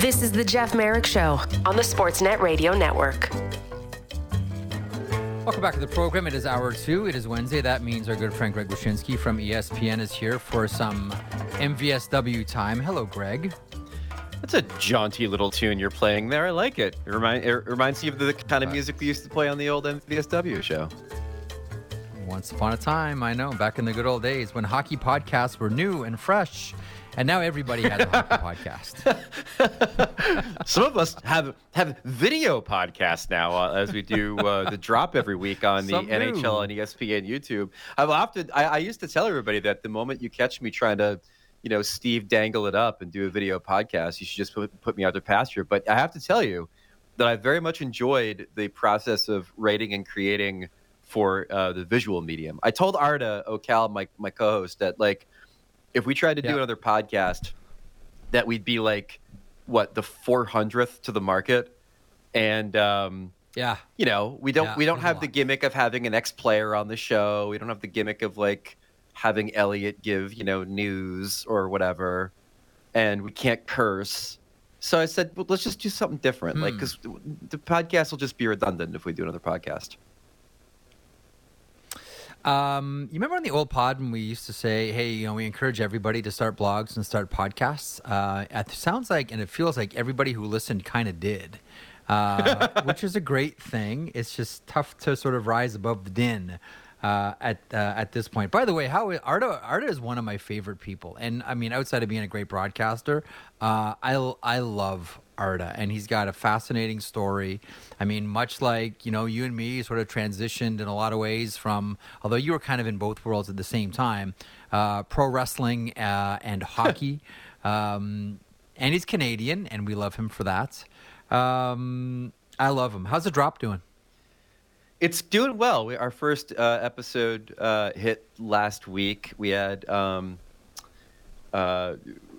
This is the Jeff Merrick Show on the Sportsnet Radio Network. Welcome back to the program. It is hour two. It is Wednesday. That means our good friend Greg Wyshynski from ESPN is here for some MVSW time. Hello, Greg. That's a jaunty little tune you're playing there. I like it. It, remind, it reminds you of the kind of uh, music we used to play on the old MVSW show. Once upon a time, I know, back in the good old days when hockey podcasts were new and fresh. And now everybody has a podcast. Some of us have have video podcasts now, uh, as we do uh, the drop every week on the Some NHL and ESPN YouTube. I've often I, I used to tell everybody that the moment you catch me trying to you know, Steve dangle it up and do a video podcast. You should just put, put me out to pasture. But I have to tell you that I very much enjoyed the process of writing and creating for uh, the visual medium. I told Arda Ocal, my, my co-host, that like if we tried to do another podcast, that we'd be like what the 400th to the market, and um, yeah, you know, we don't yeah, we don't have the gimmick of having an ex player on the show. We don't have the gimmick of like having Elliot give you know news or whatever, and we can't curse. So I said, well, let's just do something different, hmm. like because the podcast will just be redundant if we do another podcast. Um, you remember on the old pod when we used to say, "Hey, you know, we encourage everybody to start blogs and start podcasts." Uh, it sounds like, and it feels like everybody who listened kind of did, uh, which is a great thing. It's just tough to sort of rise above the din uh, at uh, at this point. By the way, how Arda Arda is one of my favorite people, and I mean, outside of being a great broadcaster, uh, I I love Arda, and he's got a fascinating story. I mean, much like you know, you and me sort of transitioned in a lot of ways from, although you were kind of in both worlds at the same time, uh, pro wrestling uh, and hockey. um, and he's Canadian, and we love him for that. Um, I love him. How's the drop doing? It's doing well. We, our first uh, episode uh, hit last week. We had um, uh,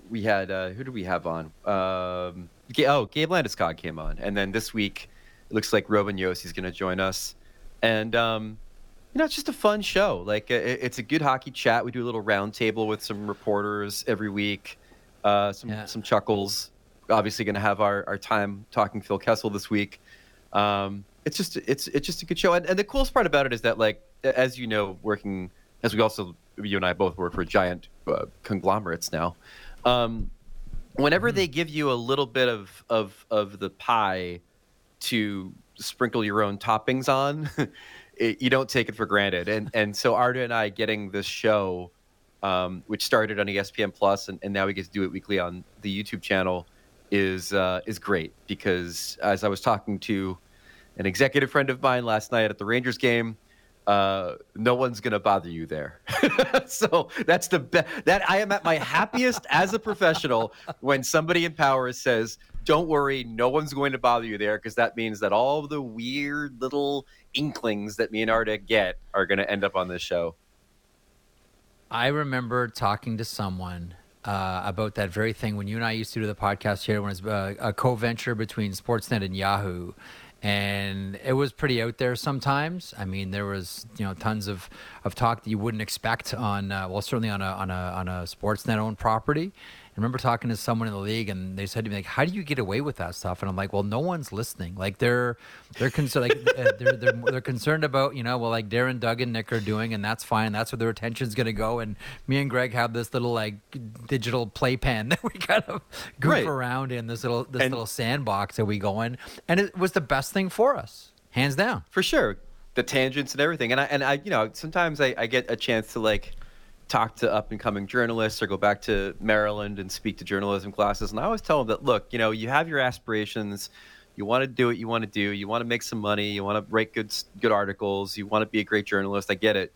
we had uh, who do we have on? Um, oh, Gabe Landeskog came on, and then this week it looks like Roman Josi's going to join us, and um, you know it's just a fun show. Like it, it's a good hockey chat. We do a little roundtable with some reporters every week. Uh, some yeah. some chuckles. Obviously, going to have our, our time talking Phil Kessel this week. Um, it's just it's it's just a good show. And, and the coolest part about it is that like as you know, working as we also you and I both work for giant uh, conglomerates now. Um, whenever mm-hmm. they give you a little bit of of of the pie to sprinkle your own toppings on, it, you don't take it for granted. And and so Arda and I getting this show, um, which started on ESPN Plus, and, and now we get to do it weekly on the YouTube channel, is uh, is great because as I was talking to an executive friend of mine last night at the Rangers game. Uh, no one's going to bother you there. so that's the best. That I am at my happiest as a professional when somebody in power says, "Don't worry, no one's going to bother you there," because that means that all the weird little inklings that me and Arda get are going to end up on this show. I remember talking to someone uh, about that very thing when you and I used to do the podcast here when it was uh, a co-venture between Sportsnet and Yahoo and it was pretty out there sometimes. I mean, there was you know tons of, of talk that you wouldn't expect on uh, well certainly on a on a on a Sportsnet owned property, remember talking to someone in the league, and they said to me like, "How do you get away with that stuff?" And I'm like, "Well, no one's listening. Like they're they're concerned like uh, they're, they're they're concerned about you know well like Darren, Doug, and Nick are doing, and that's fine. That's where their attention's going to go. And me and Greg have this little like digital playpen that we kind of goof right. around in this little this and, little sandbox that we go in, and it was the best thing for us, hands down, for sure. The tangents and everything, and I and I you know sometimes I, I get a chance to like talk to up and coming journalists or go back to Maryland and speak to journalism classes. And I always tell them that, look, you know, you have your aspirations. You want to do what you want to do. You want to make some money. You want to write good, good articles. You want to be a great journalist. I get it.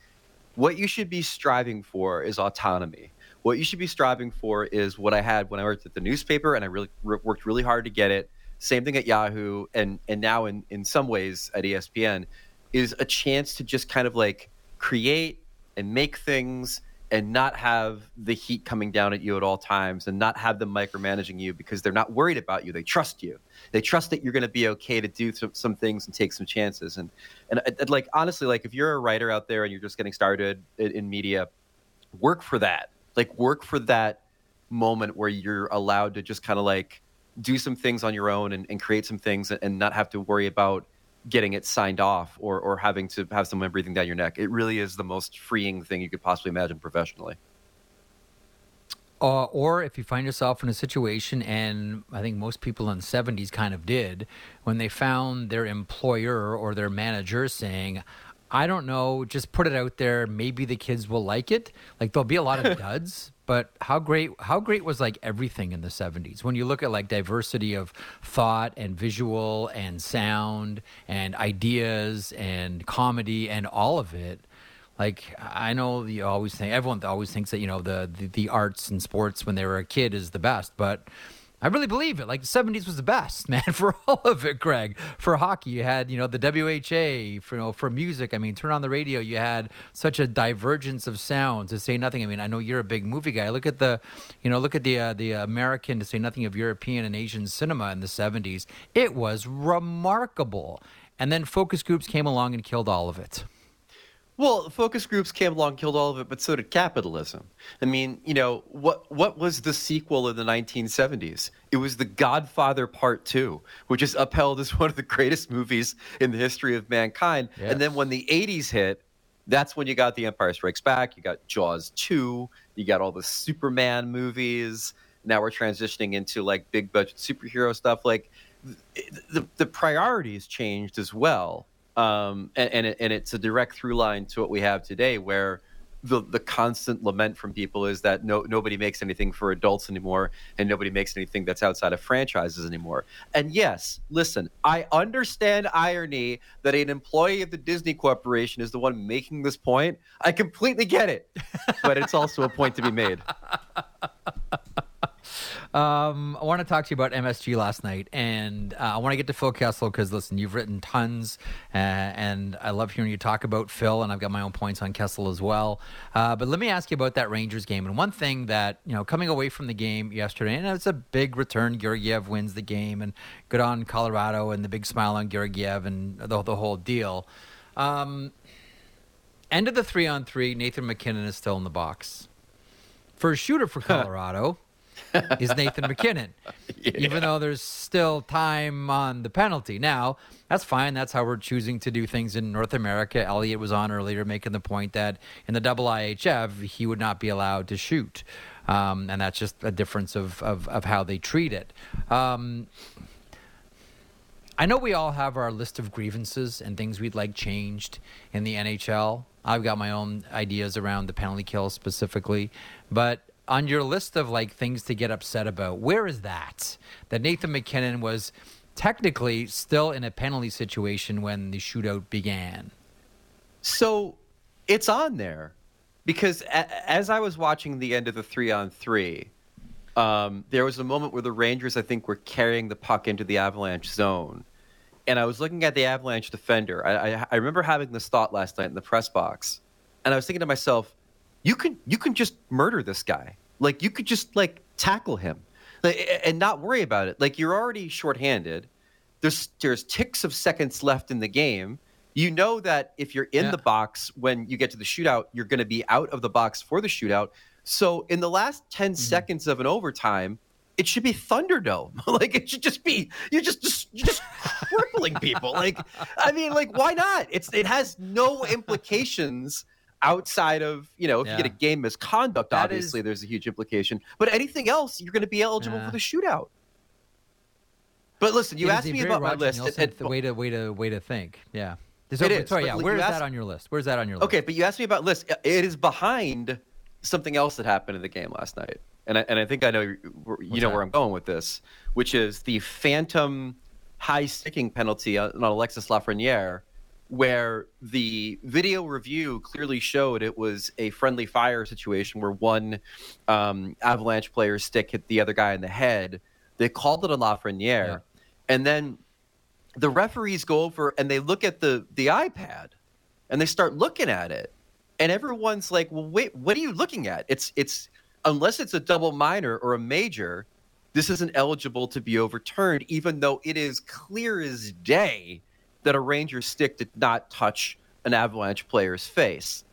What you should be striving for is autonomy. What you should be striving for is what I had when I worked at the newspaper, and I really worked really hard to get it. Same thing at Yahoo, and and now in in some ways at ESPN, is a chance to just kind of like create and make things and not have the heat coming down at you at all times and not have them micromanaging you because they're not worried about you. They trust you. They trust that you're going to be okay to do some, some things and take some chances. And, and, and uh, like, honestly, like if you're a writer out there and you're just getting started in, in media, work for that. Like work for that moment where you're allowed to just kind of like do some things on your own and, and create some things and not have to worry about getting it signed off or, or having to have someone breathing down your neck. It really is the most freeing thing you could possibly imagine professionally. Uh, or if you find yourself in a situation, and I think most people in the 70s kind of did, when they found their employer or their manager saying, I don't know, just put it out there. Maybe the kids will like it. Like there'll be a lot of duds, but how great how great was like everything in the 70s when you look at like diversity of thought and visual and sound and ideas and comedy and all of it like I know you always think everyone always thinks that you know the, the, the arts and sports when they were a kid is the best, but I really believe it. Like the '70s was the best, man, for all of it. Greg, for hockey, you had you know the WHA. For you know, for music, I mean, turn on the radio, you had such a divergence of sounds. To say nothing, I mean, I know you're a big movie guy. Look at the, you know, look at the uh, the American. To say nothing of European and Asian cinema in the '70s, it was remarkable. And then focus groups came along and killed all of it. Well, focus groups came along, killed all of it, but so did capitalism. I mean, you know, what what was the sequel in the 1970s? It was The Godfather Part 2, which is upheld as one of the greatest movies in the history of mankind. Yes. And then when the 80s hit, that's when you got The Empire Strikes Back, you got Jaws 2, you got all the Superman movies. Now we're transitioning into like big budget superhero stuff like the the priorities changed as well um, and and, it, and it's a direct through line to what we have today, where the the constant lament from people is that no nobody makes anything for adults anymore, and nobody makes anything that's outside of franchises anymore. And yes, listen, I understand irony that an employee of the Disney Corporation is the one making this point. I completely get it, but it's also a point to be made. Um, I want to talk to you about MSG last night, and uh, I want to get to Phil Kessel because listen, you've written tons, uh, and I love hearing you talk about Phil, and I've got my own points on Kessel as well. Uh, but let me ask you about that Rangers game, and one thing that you know, coming away from the game yesterday, and it's a big return. Georgiev wins the game, and good on Colorado, and the big smile on Georgiev, and the the whole deal. Um, end of the three on three, Nathan MacKinnon is still in the box. For a shooter for Colorado is Nathan MacKinnon, yeah. even though there's still time on the penalty. Now, that's fine. That's how we're choosing to do things in North America. Elliot was on earlier making the point that in the double IHF, he would not be allowed to shoot. Um, and that's just a difference of, of, of how they treat it. Um, I know we all have our list of grievances and things we'd like changed in the NHL. I've got my own ideas around the penalty kill specifically, but on your list of like things to get upset about, where is that? That Nathan MacKinnon was technically still in a penalty situation when the shootout began. So it's on there because a- as I was watching the end of the three on three, um, there was a moment where the Rangers, I think, were carrying the puck into the Avalanche zone. And I was looking at the Avalanche defender. I, I, I remember having this thought last night in the press box. And I was thinking to myself, you can you can just murder this guy. Like you could just like tackle him, like, and not worry about it. Like you're already shorthanded. There's there's ticks of seconds left in the game. You know that if you're in yeah. the box when you get to the shootout, you're going to be out of the box for the shootout. So in the last 10 mm-hmm. seconds of an overtime, it should be Thunderdome. like it should just be you're just just you're just crippling people. Like I mean, like why not? It's it has no implications outside of you know if yeah. you get a game misconduct that obviously is... there's a huge implication but anything else you're going to be eligible yeah. for the shootout but listen you asked me about my list and, the way to way to way to think yeah so, it is. Sorry, yeah. Where is asked, that on your list? Where's that on your list? Okay, but you asked me about list. It is behind something else that happened in the game last night, and I, and I think I know you know that? where I'm going with this, which is the phantom high sticking penalty on Alexis Lafreniere where the video review clearly showed it was a friendly fire situation where one um, Avalanche player's stick hit the other guy in the head. They called it a Lafreniere, yeah. and then the referees go over and they look at the the iPad and they start looking at it, and everyone's like, "Well, wait, what are you looking at? It's it's unless it's a double minor or a major." This isn't eligible to be overturned, even though it is clear as day that a Ranger stick did not touch an Avalanche player's face.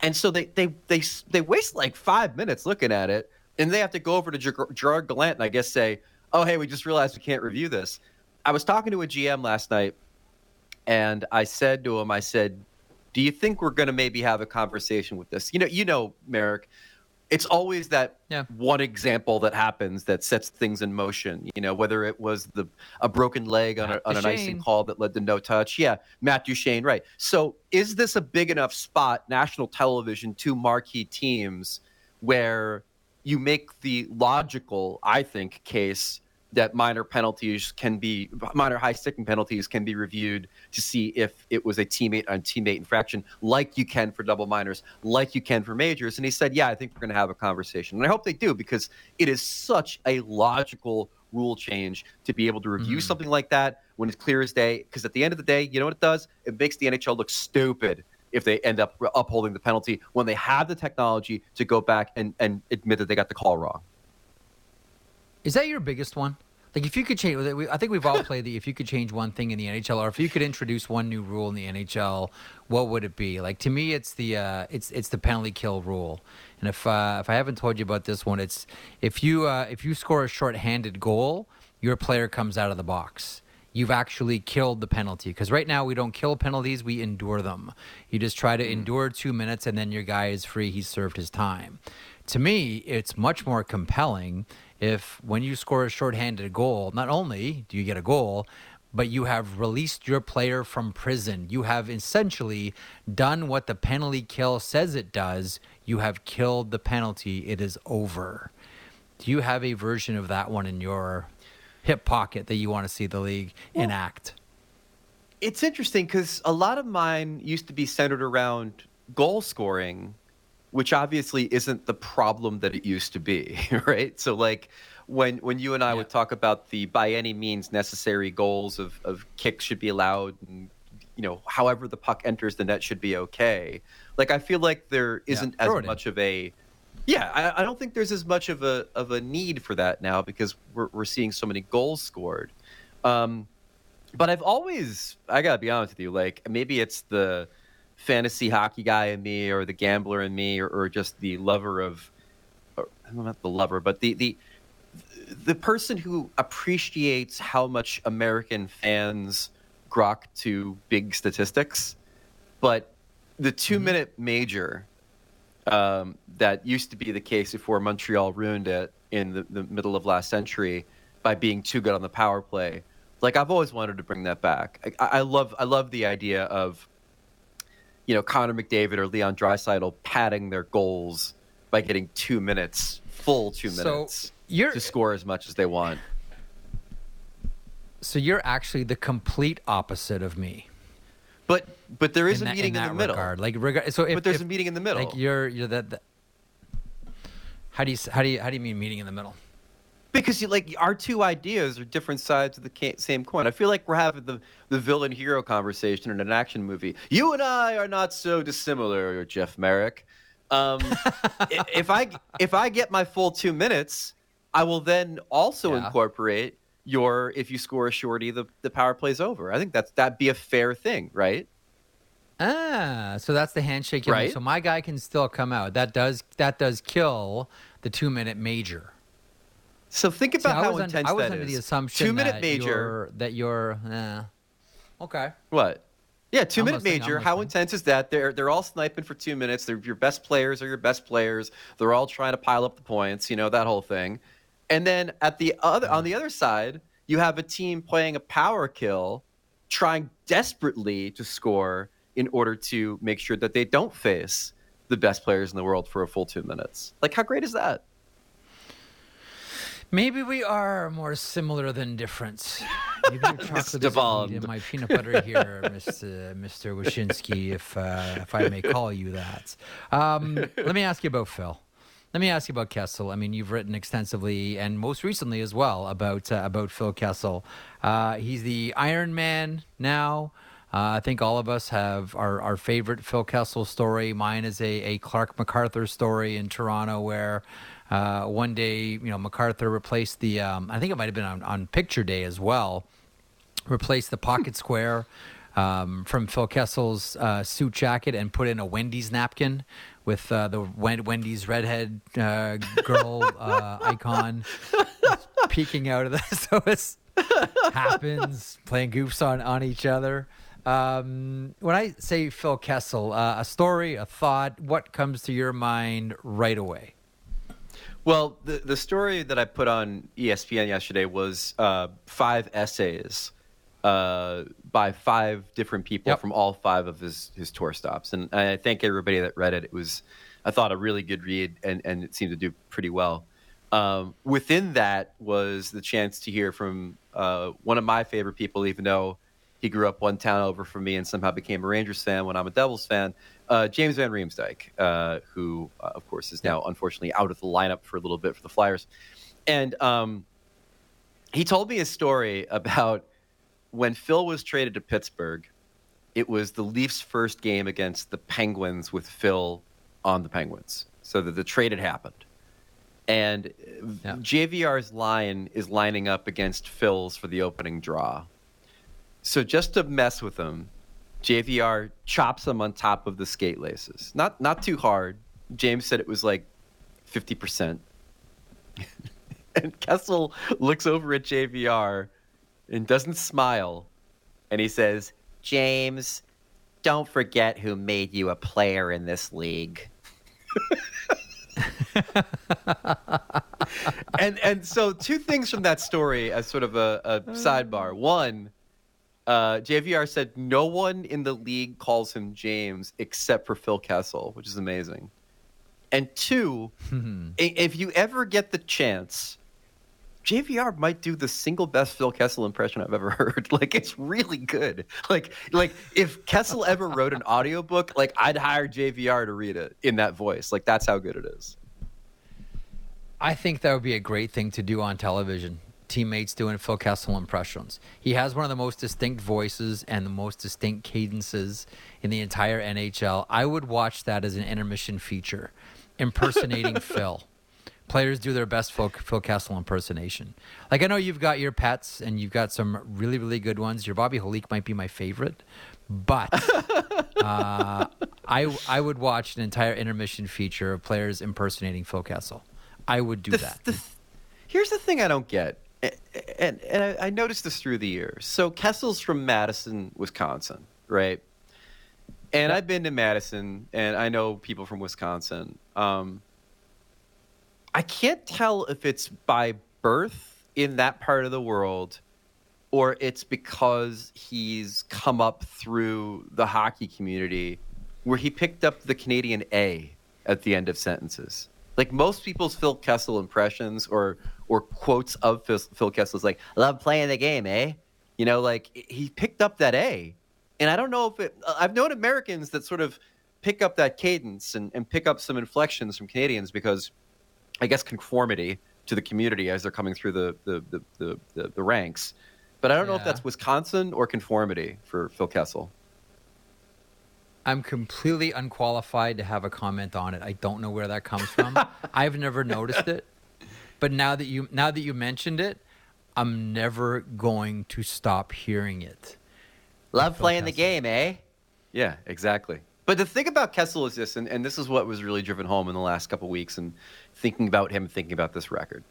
And so they they they they waste like five minutes looking at it, and they have to go over to Gerard Gallant and I guess say, oh hey, we just realized we can't review this. I was talking to a GM last night, and I said to him, I said, "Do you think we're going to maybe have a conversation with this?" You know, you know, Merrick, it's always that Yeah. one example that happens that sets things in motion. You know, whether it was the a broken leg on, a, on an icing call that led to no touch. Yeah, Matt Duchene, right. So, is this a big enough spot, national television, two marquee teams, where you make the logical, I think, case that minor penalties can be minor high sticking penalties can be reviewed to see if it was a teammate on teammate infraction, like you can for double minors, like you can for majors. And he said, "Yeah, I think we're going to have a conversation." And I hope they do because it is such a logical rule change to be able to review mm-hmm. something like that when it's clear as day. Because at the end of the day, you know what it does? It makes the NHL look stupid if they end up upholding the penalty when they have the technology to go back and, and admit that they got the call wrong. Is that your biggest one? Like, if you could change, I think we've all played the if you could change one thing in the NHL, or if you could introduce one new rule in the NHL, what would it be? Like to me, it's the uh, it's it's the penalty kill rule. And if uh, if I haven't told you about this one, it's if you uh, if you score a shorthanded goal, your player comes out of the box. You've actually killed the penalty because right now we don't kill penalties; we endure them. You just try to endure two minutes, and then your guy is free. He's served his time to me, it's much more compelling if when you score a shorthanded goal, not only do you get a goal, but you have released your player from prison. You have essentially done what the penalty kill says it does. You have killed the penalty. It is over. Do you have a version of that one in your hip pocket that you want to see the league enact? It's interesting because a lot of mine used to be centered around goal scoring, which obviously isn't the problem that it used to be, right? So, like when when you and I Yeah. would talk about the by any means necessary goals of of kicks should be allowed, and you know, however the puck enters the net should be okay. Like I feel like there isn't it as in. much of a yeah, I, I don't think there's as much of a of a need for that now because we're we're seeing so many goals scored. Um, but I've always, I gotta be honest with you, like maybe it's the fantasy hockey guy in me, or the gambler in me, or, or just the lover of, or, not the lover, but the the the person who appreciates how much American fans grok to big statistics, but the two minute major um, that used to be the case before Montreal ruined it in the, the middle of last century by being too good on the power play. Like I've always wanted to bring that back. I, I love I love the idea of you know Connor McDavid or Leon Draisaitl padding their goals by getting two minutes, full two So, minutes, you're- to score as much as they want. So you're actually the complete opposite of me. But but there is in a that, meeting in, that the middle. regard. Like, so if, but there's if- a meeting in the middle. Like you're you're that how do you how do you how do you mean meeting in the middle? Because you, like our two ideas are different sides of the same coin. I feel like we're having the, the villain hero conversation in an action movie. You and I are not so dissimilar, Jeff Merrick. Um, if I if I get my full two minutes, I will then also Yeah. incorporate your if you score a shorty, the, the power play's over. I think that's that'd be a fair thing, right? Ah, so that's the handshake. Right. So my guy can still come out. That does that does kill the two minute major. So think about I how was under, intense I was that under is. the assumption two minute that major. you're, that you're eh. okay. What? Yeah, 2 I'm minute listening, I'm major. How listening. intense is that? They're they're all sniping for two minutes. They're your best players are your best players. They're all trying to pile up the points. You know that whole thing. And then at the other on the other side, you have a team playing a power kill, trying desperately to score in order to make sure that they don't face the best players in the world for a full two minutes. Like how great is that? Maybe we are more similar than different. Maybe your chocolate is my peanut butter here, Mr. Mr. Wyshynski, if uh, if I may call you that. Um, let me ask you about Phil. Let me ask you about Kessel. I mean, you've written extensively and most recently as well about uh, about Phil Kessel. Uh, he's the Iron Man now. Uh, I think all of us have our, our favorite Phil Kessel story. Mine is a, a Clarke MacArthur story in Toronto where uh, one day, you know, MacArthur replaced the, um, I think it might have been on, on picture day as well, replaced the pocket square um, from Phil Kessel's uh, suit jacket and put in a Wendy's napkin with uh, the Wen- Wendy's redhead uh, girl uh, icon. Peeking out of this. So it's happens playing goofs on on each other. Um, when I say Phil Kessel, uh, a story, a thought, what comes to your mind right away? Well, the the story that I put on ESPN yesterday was uh, five essays uh, by five different people Yep. from all five of his his tour stops, and I thank everybody that read it. It was, I thought, a really good read, and and it seemed to do pretty well. Um, within that was the chance to hear from uh, one of my favorite people, even though he grew up one town over from me and somehow became a Rangers fan when I'm a Devils fan. Uh, James Van Riemsdyk, uh, who uh, of course is now unfortunately out of the lineup for a little bit for the Flyers, and um, he told me a story about when Phil was traded to Pittsburgh. It was the Leafs' first game against the Penguins with Phil on the Penguins, so that the trade had happened, and uh, Yeah. JVR's line is lining up against Phil's for the opening draw. So just to mess with them, JVR chops them on top of the skate laces. Not not too hard. James said it was like fifty percent. and Kessel looks over at JVR and doesn't smile, and he says, "James, don't forget who made you a player in this league." and and so two things from that story as sort of a, a sidebar. One, uh, JVR said no one in the league calls him James except for Phil Kessel, which is amazing. And two, if you ever get the chance, JVR might do the single best Phil Kessel impression I've ever heard. Like it's really good. Like like if Kessel ever wrote an audiobook, like I'd hire JVR to read it in that voice. Like that's how good it is. I think that would be a great thing to do on television. Teammates doing Phil Kessel impressions. He has one of the most distinct voices and the most distinct cadences in the entire NHL. I would watch that as an intermission feature, impersonating Phil. Players do their best Phil, Phil Kessel impersonation. Like I know you've got your pets and you've got some really really good ones. Your Bobby Holik might be my favorite, but uh, I I would watch an entire intermission feature of players impersonating Phil Kessel. I would do the, that. the- here's the thing I don't get, and and I, I noticed this through the years. So Kessel's from Madison, Wisconsin, right? And I've been to Madison, and I know people from Wisconsin. Um, I can't tell if it's by birth in that part of the world, or it's because he's come up through the hockey community, where he picked up the Canadian A at the end of sentences like most people's Phil Kessel impressions or or quotes of Phil, Phil Kessel is like, "Love playing the game, eh?" You know, like he picked up that A, and I don't know if it. I've known Americans that sort of pick up that cadence and, and pick up some inflections from Canadians because, I guess, conformity to the community as they're coming through the the the the, the, the ranks. But I don't know if that's Wisconsin or conformity for Phil Kessel. I'm completely unqualified to have a comment on it. I don't know where that comes from. I've never noticed it. But now that you now that you mentioned it, I'm never going to stop hearing it. Love Phil playing the game, eh? Yeah, exactly. But the thing about Kessel is this, and, and this is what was really driven home in the last couple weeks and thinking about him, thinking about this record.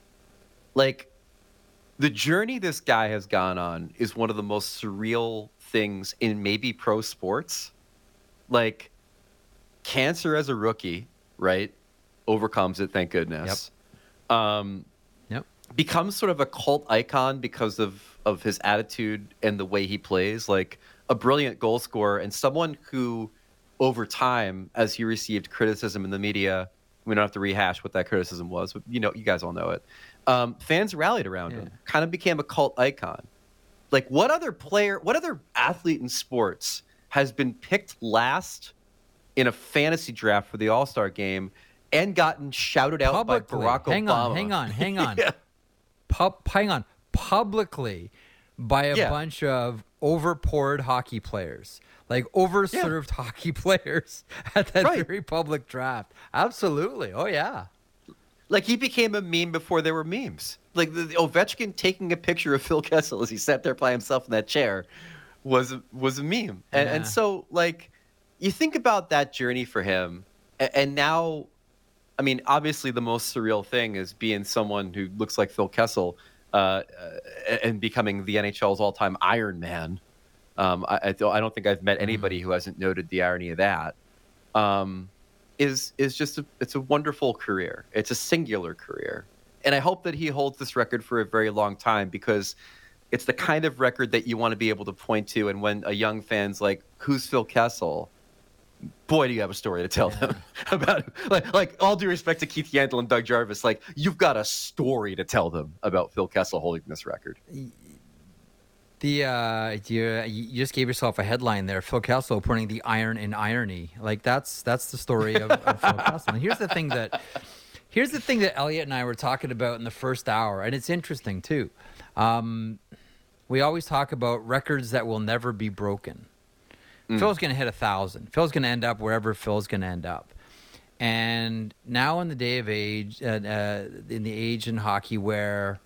Like, the journey this guy has gone on is one of the most surreal things in maybe pro sports. Like, cancer as a rookie, right? Overcomes it, thank goodness. Um, Yep. becomes sort of a cult icon because of of his attitude and the way he plays like a brilliant goal scorer and someone who over time as he received criticism in the media we don't have to rehash what that criticism was but you know you guys all know it um, fans rallied around him kind of became a cult icon like what other player what other athlete in sports has been picked last in a fantasy draft for the all-star game and gotten shouted out Publicly. by Barack hang Obama on, hang on, hang on. Yeah. Pub, hang on. Publicly by a Yeah. bunch of overpoured hockey players. Like overserved hockey players at that Right. very public draft. Absolutely. Oh yeah. Like he became a meme before there were memes. Like the, the Ovechkin taking a picture of Phil Kessel as he sat there by himself in that chair was was a meme. And, Yeah. and so like you think about that journey for him, and, and now, I mean, obviously the most surreal thing is being someone who looks like Phil Kessel, uh, uh, and becoming the NHL's all-time Iron Man. Um, I, I, don't, think I've met anybody who hasn't noted the irony of that. Um, is is just a, it's a wonderful career. It's a singular career, and I hope that he holds this record for a very long time because it's the kind of record that you want to be able to point to. And when a young fan's like, "Who's Phil Kessel?" Boy, do you have a story to tell yeah. them about like, like all due respect to Keith Yandle and Doug Jarvis, like you've got a story to tell them about Phil Kessel holding this record. The uh, you, you just gave yourself a headline there. Phil Kessel putting the iron in irony. Like that's that's the story of, of Phil Kessel. And here's the thing that here's the thing that Elliot and I were talking about in the first hour, and it's interesting too. Um, we always talk about records that will never be broken. Mm. Phil's going to hit a thousand. Phil's going to end up wherever Phil's going to end up. And now in the day of age, uh, uh, in the age in hockey where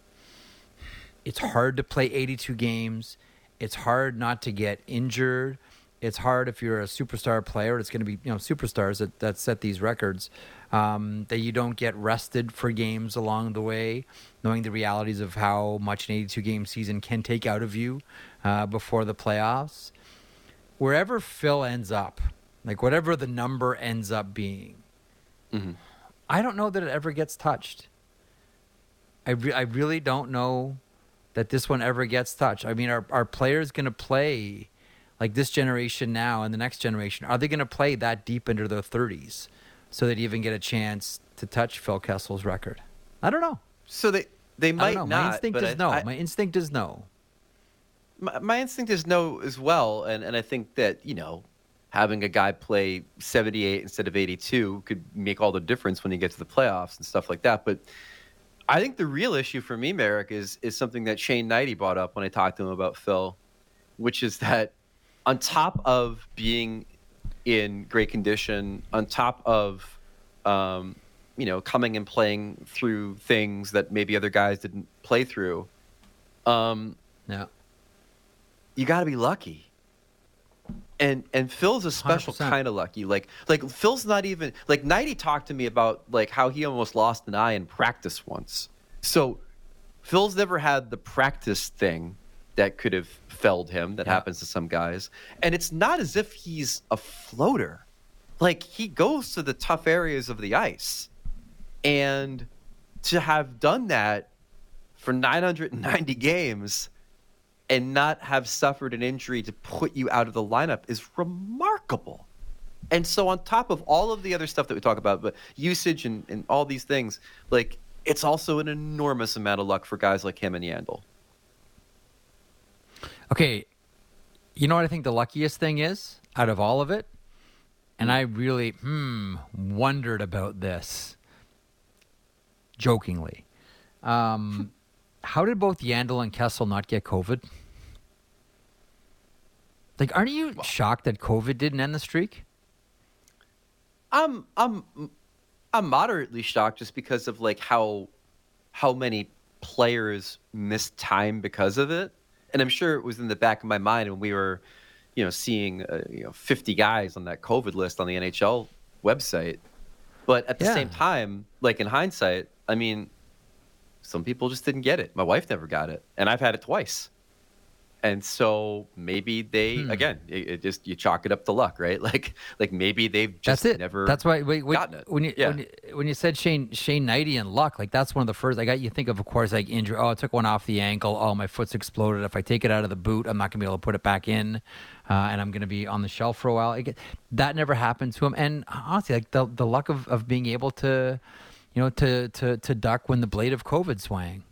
it's hard to play 82 games. It's hard not to get injured. It's hard if you're a superstar player. It's going to be you know superstars that, that set these records um, that you don't get rested for games along the way, knowing the realities of how much an 82 game season can take out of you uh, before the playoffs. Wherever Phil ends up, like whatever the number ends up being, mm-hmm. I don't know that it ever gets touched. I, re- I really don't know that this one ever gets touched. I mean, are are players going to play like this generation now and the next generation? Are they going to play that deep into their 30s so they even get a chance to touch Phil Kessel's record? I don't know. So they they might not. My instinct is no. I, my instinct is no. My, my instinct is no as well, and and I think that you know having a guy play 78 instead of 82 could make all the difference when you get to the playoffs and stuff like that. But I think the real issue for me, Merrick, is is something that Shane Hnidy brought up when I talked to him about Phil, which is that on top of being in great condition, on top of um, you know coming and playing through things that maybe other guys didn't play through, um, yeah, you got to be lucky and and Phil's a special 100%. kind of lucky. Like like Phil's not even like Hnidy talked to me about like how he almost lost an eye in practice once. So Phil's never had the practice thing that could have felled him that yeah. happens to some guys. And it's not as if he's a floater. Like he goes to the tough areas of the ice. And to have done that for 990 games and not have suffered an injury to put you out of the lineup is remarkable. And so, on top of all of the other stuff that we talk about, but usage and, and all these things, like it's also an enormous amount of luck for guys like him and Yandle. Okay, you know what I think the luckiest thing is out of all of it, and I really hmm wondered about this jokingly. Um, how did both Yandle and Kessel not get COVID? Like, aren't you well, shocked that COVID didn't end the streak? I'm I'm I'm moderately shocked just because of like how how many players missed time because of it, and I'm sure it was in the back of my mind when we were, you know, seeing uh, you know 50 guys on that COVID list on the NHL website. But at the yeah. same time, like in hindsight, I mean, some people just didn't get it. My wife never got it, and I've had it twice. And so maybe they hmm. again, it, it, just you chalk it up to luck, right? Like like maybe they've just that's it. never. That's why wait, wait, gotten it. When you, yeah. when you when you said Shane Shane Hnidy and luck, like that's one of the first. I got you think of, of course, like injury. Oh, I took one off the ankle. Oh, my foot's exploded. If I take it out of the boot, I'm not gonna be able to put it back in, uh, and I'm gonna be on the shelf for a while. It, that never happened to him. And honestly, like the the luck of of being able to you know, to to to duck when the blade of COVID swang.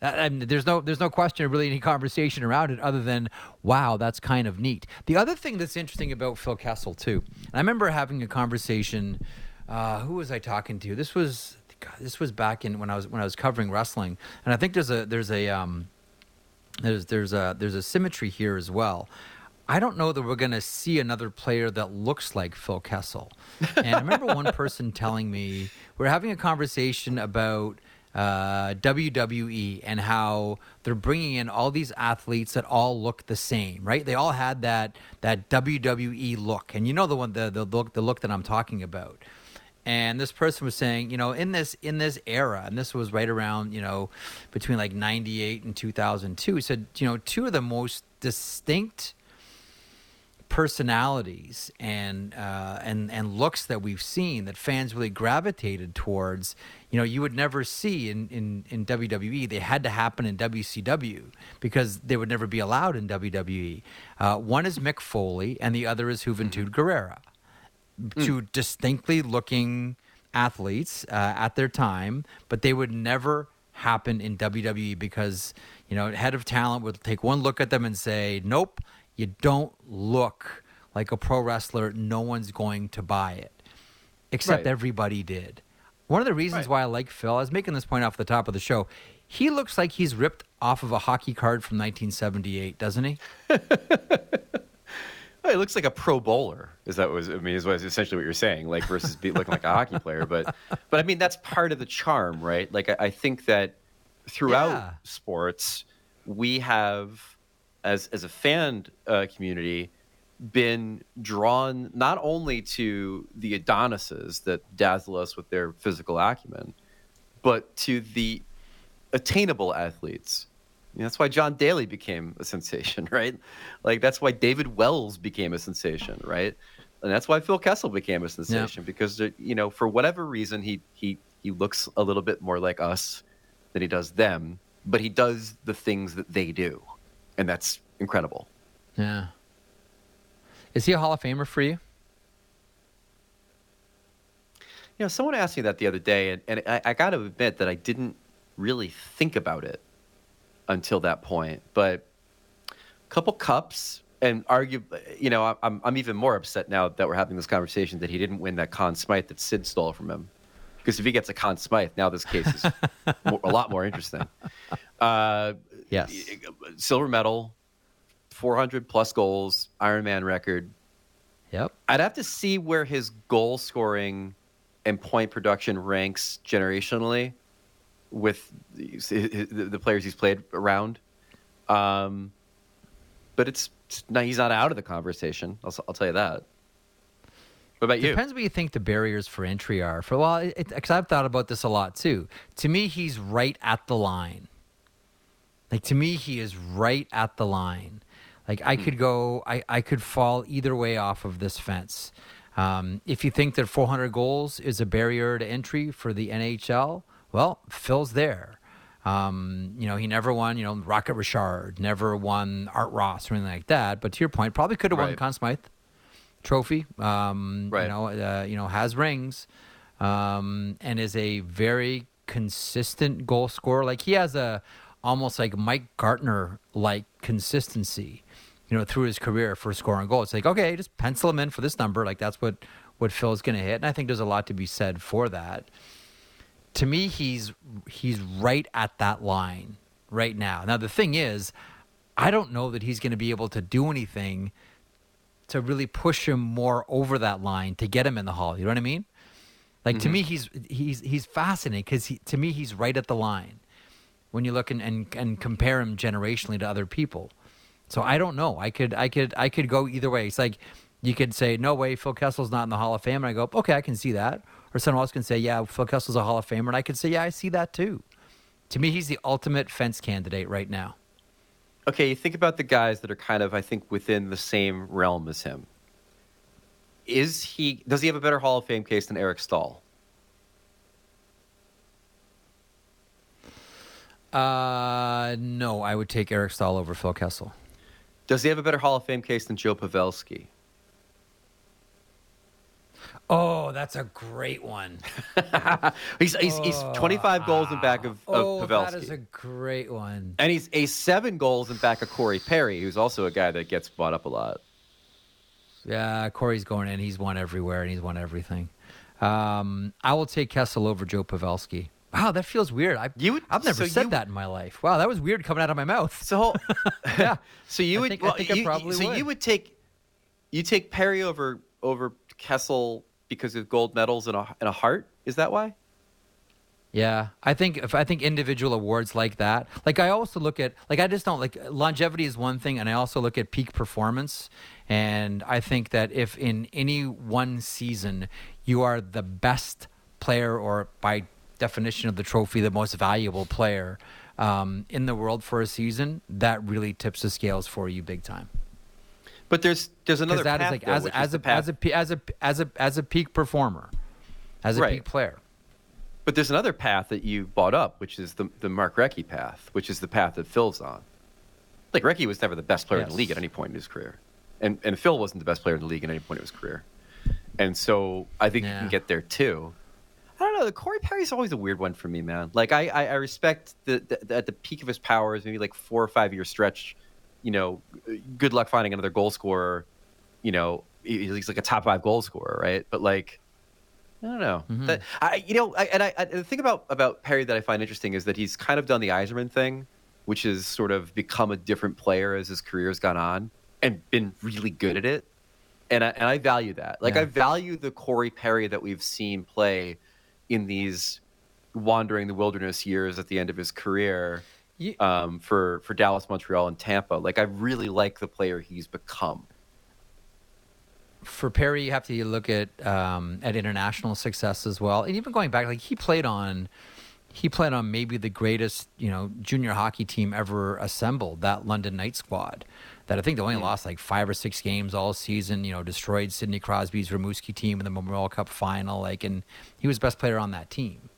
There's no there's no question really any conversation around it other than wow that's kind of neat. The other thing that's interesting about Phil Kessel too, and I remember having a conversation. Uh, who was I talking to? This was God, this was back in when I was when I was covering wrestling, and I think there's a there's a um, there's there's a there's a symmetry here as well. I don't know that we're going to see another player that looks like Phil Kessel. And I remember one person telling me we are having a conversation about uh, WWE and how they're bringing in all these athletes that all look the same, right? They all had that that WWE look, and you know the one the the look the look that I'm talking about. and this person was saying, you know, in this in this era, and this was right around, you know, between like '98 and 2002. He said, you know, two of the most distinct personalities and uh, and and looks that we've seen that fans really gravitated towards. You know, you would never see in, in, in WWE. They had to happen in WCW because they would never be allowed in WWE. Uh, one is Mick Foley, and the other is Juventud Guerrera. Two distinctly looking athletes uh, at their time, but they would never happen in WWE because you know head of talent would take one look at them and say, "Nope, you don't look like a pro wrestler. No one's going to buy it." Except Right. everybody did. One of the reasons Right. why I like Phil, I was making this point off the top of the show. He looks like he's ripped off of a hockey card from 1978, doesn't he? Well, it looks like a pro bowler. Is that was I mean is what essentially what you're saying, like versus be, looking like a hockey player. But but I mean that's part of the charm, right? Like I, I think that throughout Yeah. sports, we have as as a fan uh, community been drawn not only to the Adonises that dazzle us with their physical acumen, but to the attainable athletes. You know, that's why John Daly became a sensation, right? Like that's why David Wells became a sensation, right? And that's why Phil Kessel became a sensation because you know for whatever reason he he he looks a little bit more like us than he does them, but he does the things that they do, and that's incredible. Yeah. Is he a Hall of Famer for you? You know, someone asked me that the other day, and, and I, I got to admit that I didn't really think about it until that point. But a couple cups, and argue, you know, I'm I'm even more upset now that we're having this conversation that he didn't win that Conn Smythe that Sid stole from him. Because if he gets a Conn Smythe, now this case is a lot more interesting. Uh, Yes. silver medal, 400 plus goals, Ironman record. Yep. I'd have to see where his goal scoring and point production ranks generationally with the, the players he's played around. Um, but it's, it's he's not out of the conversation. I'll, I'll tell you that. What about you? Depends what you think the barriers for entry are. For well, because I've thought about this a lot too. To me, he's right at the line. Like to me, he is right at the line. Like I could go, I, I could fall either way off of this fence. Um, if you think that 400 goals is a barrier to entry for the NHL, well, Phil's there. Um, you know, he never won, you know, Rocket Richard, never won Art Ross or anything like that. But to your point, probably could have won Right. Conn Smythe trophy. Um, Right. You know, uh, you know, has rings, um, and is a very consistent goal scorer. Like he has a almost like Mike Gartner like consistency. You know, through his career for scoring goals. It's like okay, just pencil him in for this number. Like that's what what Phil's going to hit, and I think there's a lot to be said for that. To me, he's he's right at that line right now. Now the thing is, I don't know that he's going to be able to do anything to really push him more over that line to get him in the hall. You know what I mean? Like to mm-hmm. me, he's he's he's fascinating because he, to me he's right at the line when you look and, and and compare him generationally to other people. So I don't know. I could I could I could go either way. It's like you could say no way Phil Kessel's not in the Hall of Fame, and I go okay I can see that. Or someone else can say yeah Phil Kessel's a Hall of Famer, and I could say yeah I see that too. To me, he's the ultimate fence candidate right now. okay, you think about the guys that are kind of, I think, within the same realm as him. Is he? Does he have a better Hall of Fame case than Eric Staal? Uh, no, I would take Eric Staal over Phil Kessel. Does he have a better Hall of Fame case than Joe Pavelski? Oh, that's a great one. He's he's, he's 25 goals in back of, of oh, Pavelski. that is a great one. And he's a seven goals in back of Corey Perry, who's also a guy that gets bought up a lot. Yeah, Corey's going in. He's won everywhere and he's won everything. Um, I will take Kessel over Joe Pavelski. Wow, that feels weird. I, You would- I've never so said you- that in my life. Wow, that was weird coming out of my mouth. So, Yeah. so you I would, think- I well, think I you, probably so would. you would take, you take Perry over over Kessel because of gold medals and a and a Hart. Is that why? Yeah, I think if I think individual awards like that, like I also look at like I just don't like longevity is one thing, and I also look at peak performance, and I think that if in any one season you are the best player, or by definition of the trophy, the most valuable player um, in the world for a season, that really tips the scales for you big time. But there's there's another that is path, like though, as as is a, as a as a as a as a peak performer, as a Right. peak player. But there's another path that you brought up, which is the the Mark Recchi path, which is the path that Phil's on. Like Recchi was never the best player in the league at any point in his career, and and Phil wasn't the best player in the league at any point in his career. And so I think you can get there too. I don't know. The Corey Perry's always a weird one for me, man. Like I I, I respect the, the at the peak of his powers, maybe like four or five year stretch. You know, good luck finding another goal scorer. You know, he- he's like a top five goal scorer, right? But like. I don't know. Mhm. That, I, you know, I, and I, I, the thing about about Perry that I find interesting is that he's kind of done the Yzerman thing, which is sort of become a different player as his career has gone on, and been really good at it. And I, and I value that. Like Yeah. I value the Corey Perry that we've seen play in these wandering the wilderness years at the end of his career um, for for Dallas, Montreal, and Tampa. Like I really like the player he's become. for Perry, you have to look at um, at international success as well, and even going back, like he played on, he played on maybe the greatest you know junior hockey team ever assembled, that London Knight squad, that I think they only lost like five or six games all season. You know, destroyed Sidney Crosby's Rimouski team in the Memorial Cup final, like, and he was best player on that team.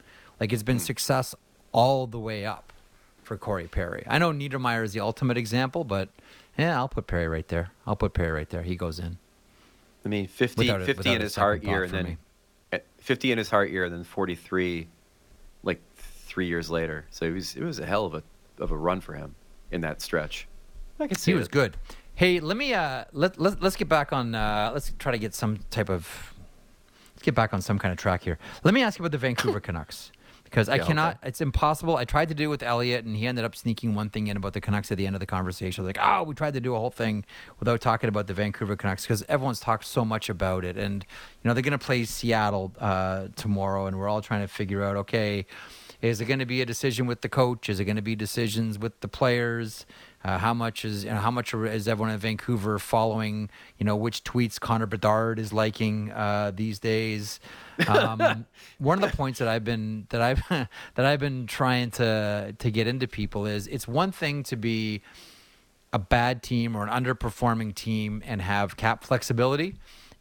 Like, it's been success all the way up for Corey Perry. I know Niedermayer is the ultimate example, but yeah, I'll put Perry right there. I'll put Perry right there. He goes in. I mean, 50, Without a- 50 without in his Hart year, and then me. eh, 50 in his Hart year, and then 43, like three years later. So it was it was a hell of a of a run for him in that stretch. I can see He was good. Hey, let me uh let, let let's get back on uh let's try to get some type of let's get back on some kind of track here. Let me ask you about the Vancouver Canucks. Because I cannot okay. it's impossible. I tried to do it with Elliot and he ended up sneaking one thing in about the Canucks at the end of the conversation. Like, oh, we tried to do a whole thing without talking about the Vancouver Canucks because everyone's talked so much about it. And, you know, they're gonna play Seattle uh tomorrow and we're all trying to figure out, okay, is it going to be a decision with the coach? Is it going to be decisions with the players? Uh, how much is you know, how much is everyone in Vancouver following? You know which tweets Connor Bedard is liking uh, these days. Um, one of the points that I've been that I've that I've been trying to to get into people is it's one thing to be a bad team or an underperforming team and have cap flexibility.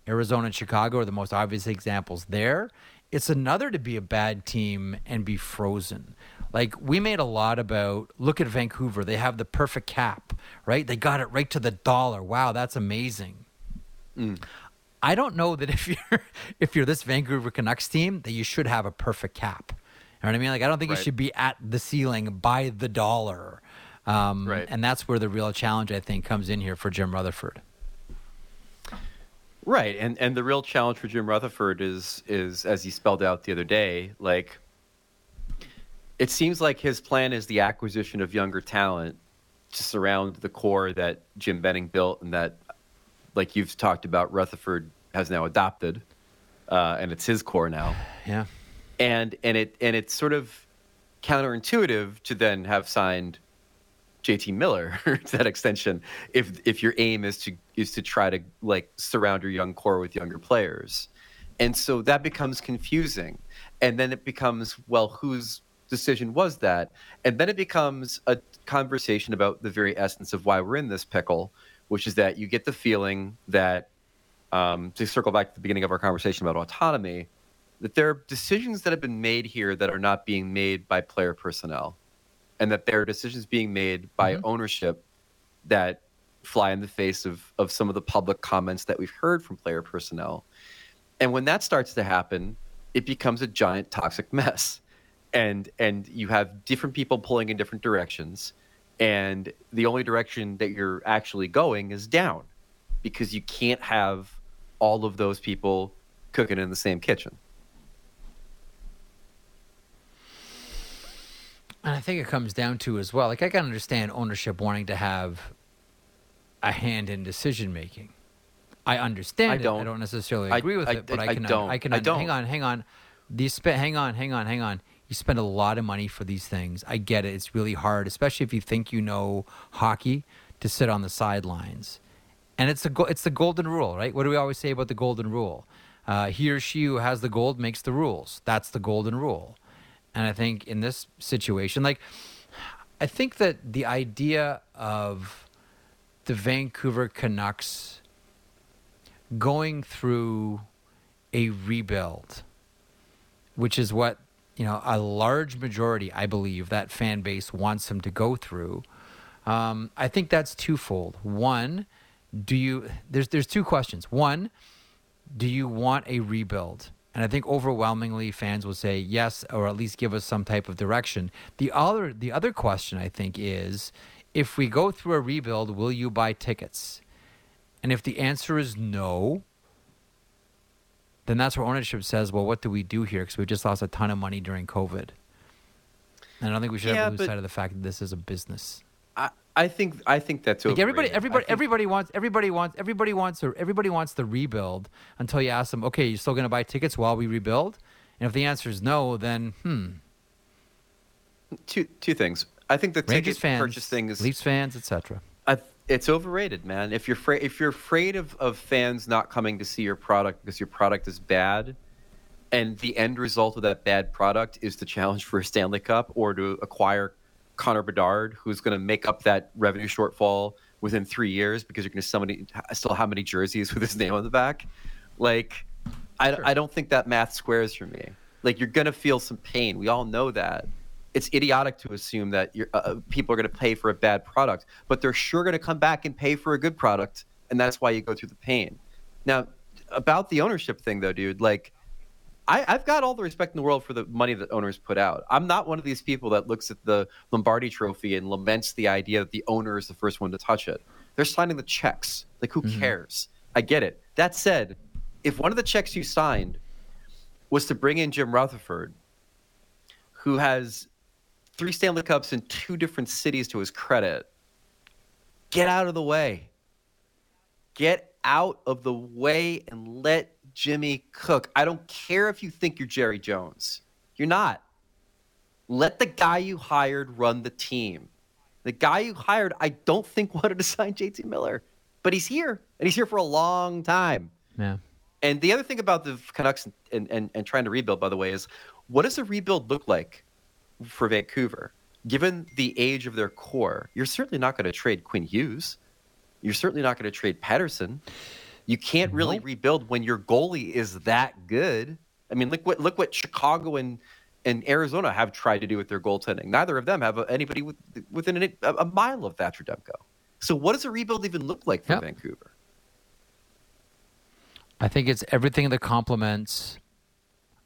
Arizona and Chicago are the most obvious examples there. It's another to be a bad team and be frozen. Like we made a lot about look at Vancouver, they have the perfect cap, right? They got it right to the dollar. Wow, that's amazing. I don't know that if you're if you're this Vancouver Canucks team that you should have a perfect cap. You know what I mean? Like I don't think Right. you should be at the ceiling by the dollar. Um, Right. And that's where the real challenge I think comes in here for Jim Rutherford. Right, and and the real challenge for Jim Rutherford is is as he spelled out the other day, like it seems like his plan is the acquisition of younger talent to surround the core that Jim Benning built and that, like you've talked about, Rutherford has now adopted, uh, and it's his core now. Yeah. and and it and it's sort of counterintuitive to then have signed JT Miller to that extension if if your aim is to is to try to like surround your young core with younger players. And so that becomes confusing. And then it becomes well whose decision was that? And then it becomes a conversation about the very essence of why we're in this pickle, which is that you get the feeling that um, to circle back to the beginning of our conversation about autonomy, that there are decisions that have been made here that are not being made by player personnel, and that there are decisions being made by ownership that fly in the face of, of some of the public comments that we've heard from player personnel. And when that starts to happen, it becomes a giant toxic mess. And and you have different people pulling in different directions, and the only direction that you're actually going is down because you can't have all of those people cooking in the same kitchen. And I think it comes down to as well. Like I can understand ownership wanting to have a hand in decision making. I understand I it. I don't. don't necessarily I- agree with I- it, but I, I can. Uh, don't. I can. I don't. Hang on. Hang on. These. Hang on. Hang on. Hang on. You spend a lot of money for these things. I get it. It's really hard, especially if you think you know hockey, to sit on the sidelines. And it's a it's the golden rule, right? What do we always say about the golden rule? Uh, he or she who has the gold makes the rules. That's the golden rule. And I think in this situation, like, I think that the idea of the Vancouver Canucks going through a rebuild, which is what you know a large majority, I believe, that fan base wants them to go through. Um, I think that's twofold. One, do you there's there's two questions. One, do you want a rebuild? And I think overwhelmingly fans will say yes, or at least give us some type of direction. The other the other question I think is if we go through a rebuild, will you buy tickets? And if the answer is no, then that's where ownership says, well, what do we do here? Because we just lost a ton of money during COVID. And I don't think we should Yeah, ever lose sight of the fact that this is a business. I, I think I think that's Like everybody, everybody, think- everybody wants, everybody wants, everybody wants, a, everybody wants the rebuild until you ask them, okay, you still going to buy tickets while we rebuild? And if the answer is no, then hmm, two two things. I think the Rangers ticket fans, purchase thing is Leafs fans, etc. I, it's overrated, man. If you're fra- if you're afraid of, of fans not coming to see your product because your product is bad, and the end result of that bad product is to challenge for a Stanley Cup or to acquire Connor Bedard, who's going to make up that revenue shortfall within three years because you're going to somebody still have many jerseys with his name on the back, like I, I don't think that math squares for me. Like you're going to feel some pain. We all know that it's idiotic to assume that you're, uh, people are going to pay for a bad product, but they're sure going to come back and pay for a good product, and that's why you go through the pain. Now, about the ownership thing, though, dude, like I, I've got all the respect in the world for the money that owners put out. I'm not one of these people that looks at the Lombardi Trophy and laments the idea that the owner is the first one to touch it. They're signing the checks. Like, who cares? I get it. That said, if one of the checks you signed was to bring in Jim Rutherford, who has three Stanley Cups in two different cities to his credit, get out of the way. Get out of the way and let Jimmy cook. I don't care if you think you're Jerry Jones. You're not. Let the guy you hired run the team. The guy you hired, I don't think wanted to sign JT Miller, but he's here and he's here for a long time. Yeah. And the other thing about the Canucks and, and, and trying to rebuild, by the way, is what does a rebuild look like for Vancouver? Given the age of their core, you're certainly not going to trade Quinn Hughes. You're certainly not going to trade Pettersson. You can't really Nope. rebuild when your goalie is that good. I mean, look what look what Chicago and and Arizona have tried to do with their goaltending. Neither of them have anybody with, within an, a, a mile of Thatcher Demko. So, what does a rebuild even look like for Yep. Vancouver? I think it's everything that complements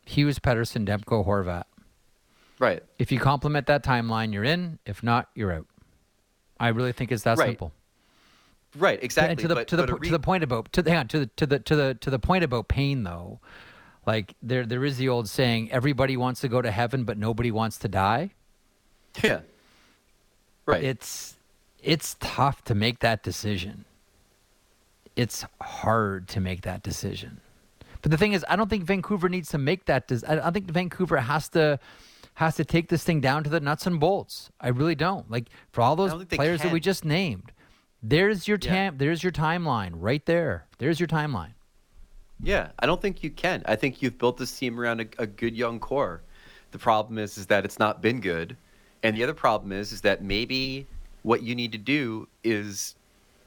Hughes, Pettersson, Demko, Horvat. Right. If you complement that timeline, you're in. If not, you're out. I really think it's that Right. simple. Right. Exactly. And to the but, to the po- re- to the point about to the hang on, to the to the to the to the point about pain though, like there there is the old saying: everybody wants to go to heaven, but nobody wants to die. Yeah. Right. It's it's tough to make that decision. It's hard to make that decision. But the thing is, I don't think Vancouver needs to make that. Des- I I think Vancouver has to has to take this thing down to the nuts and bolts. I really don't. Like for all those don't think they players that we just named, there's your Yeah. there's your timeline right there. There's your timeline. Yeah, I don't think you can. I think you've built this team around a, a good young core. The problem is, is that it's not been good, and the other problem is, is that maybe what you need to do is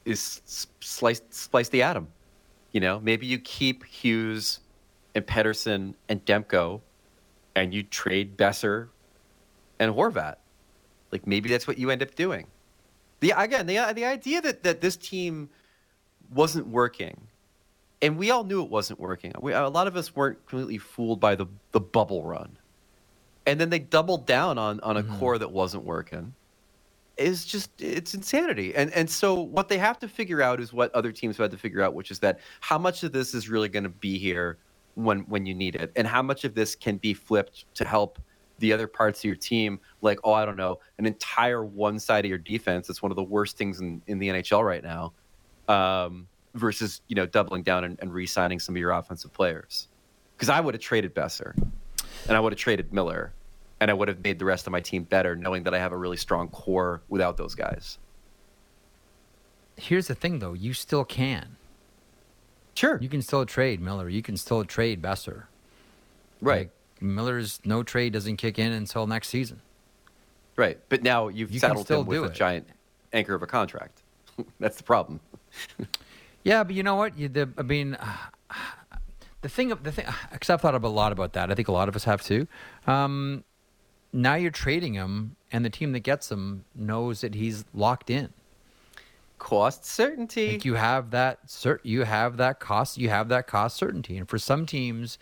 is slice splice the atom. You know, maybe you keep Hughes and Pettersson and Demko, and you trade Boeser and Horvat. Like maybe that's what you end up doing. The again, the the idea that that this team wasn't working and we all knew it wasn't working. We, a lot of us weren't completely fooled by the, the bubble run. And then they doubled down on, on a mm-hmm. core that wasn't working. It's just, it's insanity. And, and so what they have to figure out is what other teams have had to figure out, which is that how much of this is really going to be here when, when you need it, and how much of this can be flipped to help the other parts of your team, like, oh, I don't know, an entire one side of your defense. That's one of the worst things in, in the NHL right now. Um, versus you know doubling down and, and re-signing some of your offensive players. Because I would have traded Boeser, and I would have traded Miller, and I would have made the rest of my team better, knowing that I have a really strong core without those guys. Here's the thing, though. You still can. Sure. You can still trade Miller. You can still trade Boeser. right. Like, Miller's no trade doesn't kick in until next season. right. But now you've You saddled him with a it. giant anchor of a contract. That's the problem. Yeah, but you know what? You, the, I mean, the thing, of the thing, because I've thought a lot about that. I think a lot of us have too. Um, now you're trading him, and the team that gets him knows that he's locked in. Cost certainty. Like you have that cert, you have that cost, you have that cost certainty, and for some teams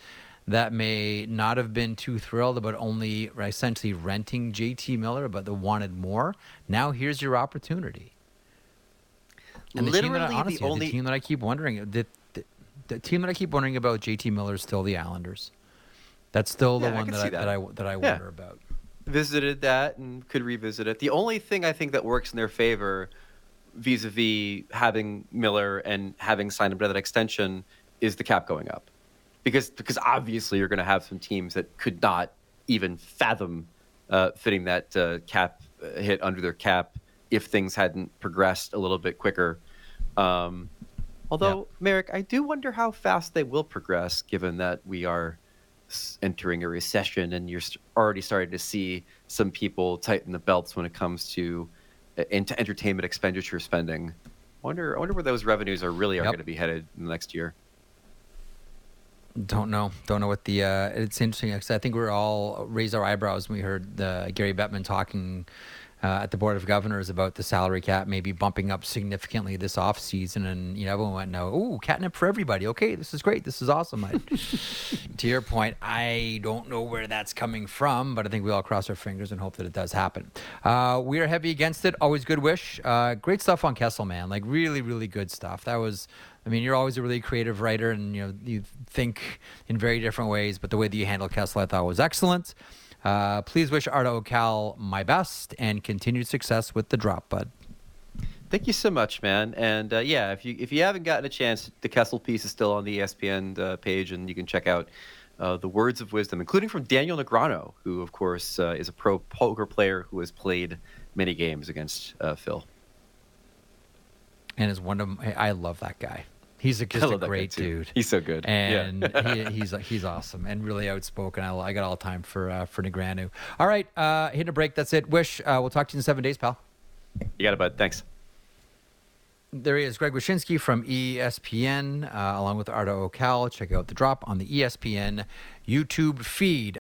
that may not have been too thrilled about only essentially renting JT Miller, but they wanted more. Now here's your opportunity. And the team that I, Literally the only- the team that I keep wondering, the, the, the team that I keep wondering about JT Miller is still the Islanders. That's still the Yeah, one can that I, that that. I that I Yeah. wonder about. visited that and could revisit it. The only thing I think that works in their favor vis-a-vis having Miller and having signed him to that extension is the cap going up. Because because obviously you're going to have some teams that could not even fathom uh, fitting that uh, cap uh, hit under their cap if things hadn't progressed a little bit quicker. Um, although, Marek, I do wonder how fast they will progress given that we are entering a recession and you're already starting to see some people tighten the belts when it comes to into entertainment expenditure spending. I Wonder, I wonder where those revenues are really are Yep. going to be headed in the next year. Don't know. Don't know what the. Uh, it's interesting because I think we are all raised our eyebrows when we heard uh, Gary Bettman talking uh, at the Board of Governors about the salary cap maybe bumping up significantly this off season, and you know everyone went, "No, ooh, catnip for everybody." Okay, this is great. This is awesome. I, to your point, I don't know where that's coming from, but I think we all cross our fingers and hope that it does happen. Uh, we are heavy against it. Always good wish. Uh, great stuff on Kessel, man. Like really, really good stuff. That was. I mean, you're always a really creative writer, and you know you think in very different ways. But the way that you handle Kessel, I thought was excellent. Uh, please wish Arda Ocal my best and continued success with the drop, bud. Thank you so much, man. And uh, yeah, if you if you haven't gotten a chance, the Kessel piece is still on the ESPN uh, page, and you can check out uh, the words of wisdom, including from Daniel Negreanu, who of course uh, is a pro poker player who has played many games against uh, Phil. And is one of my, I love that guy. He's a, just a love that guy, great dude. He's so good. and yeah. he, he's he's awesome and really outspoken. I, I got all the time for uh, for Negreanu. All right, uh, hitting a break. That's it. Wish uh, we'll talk to you in seven days, pal. you got it, bud. Thanks. There he is, Greg Wyshynski from ESPN, uh, along with Arda Ocal. Check out the drop on the ESPN YouTube feed.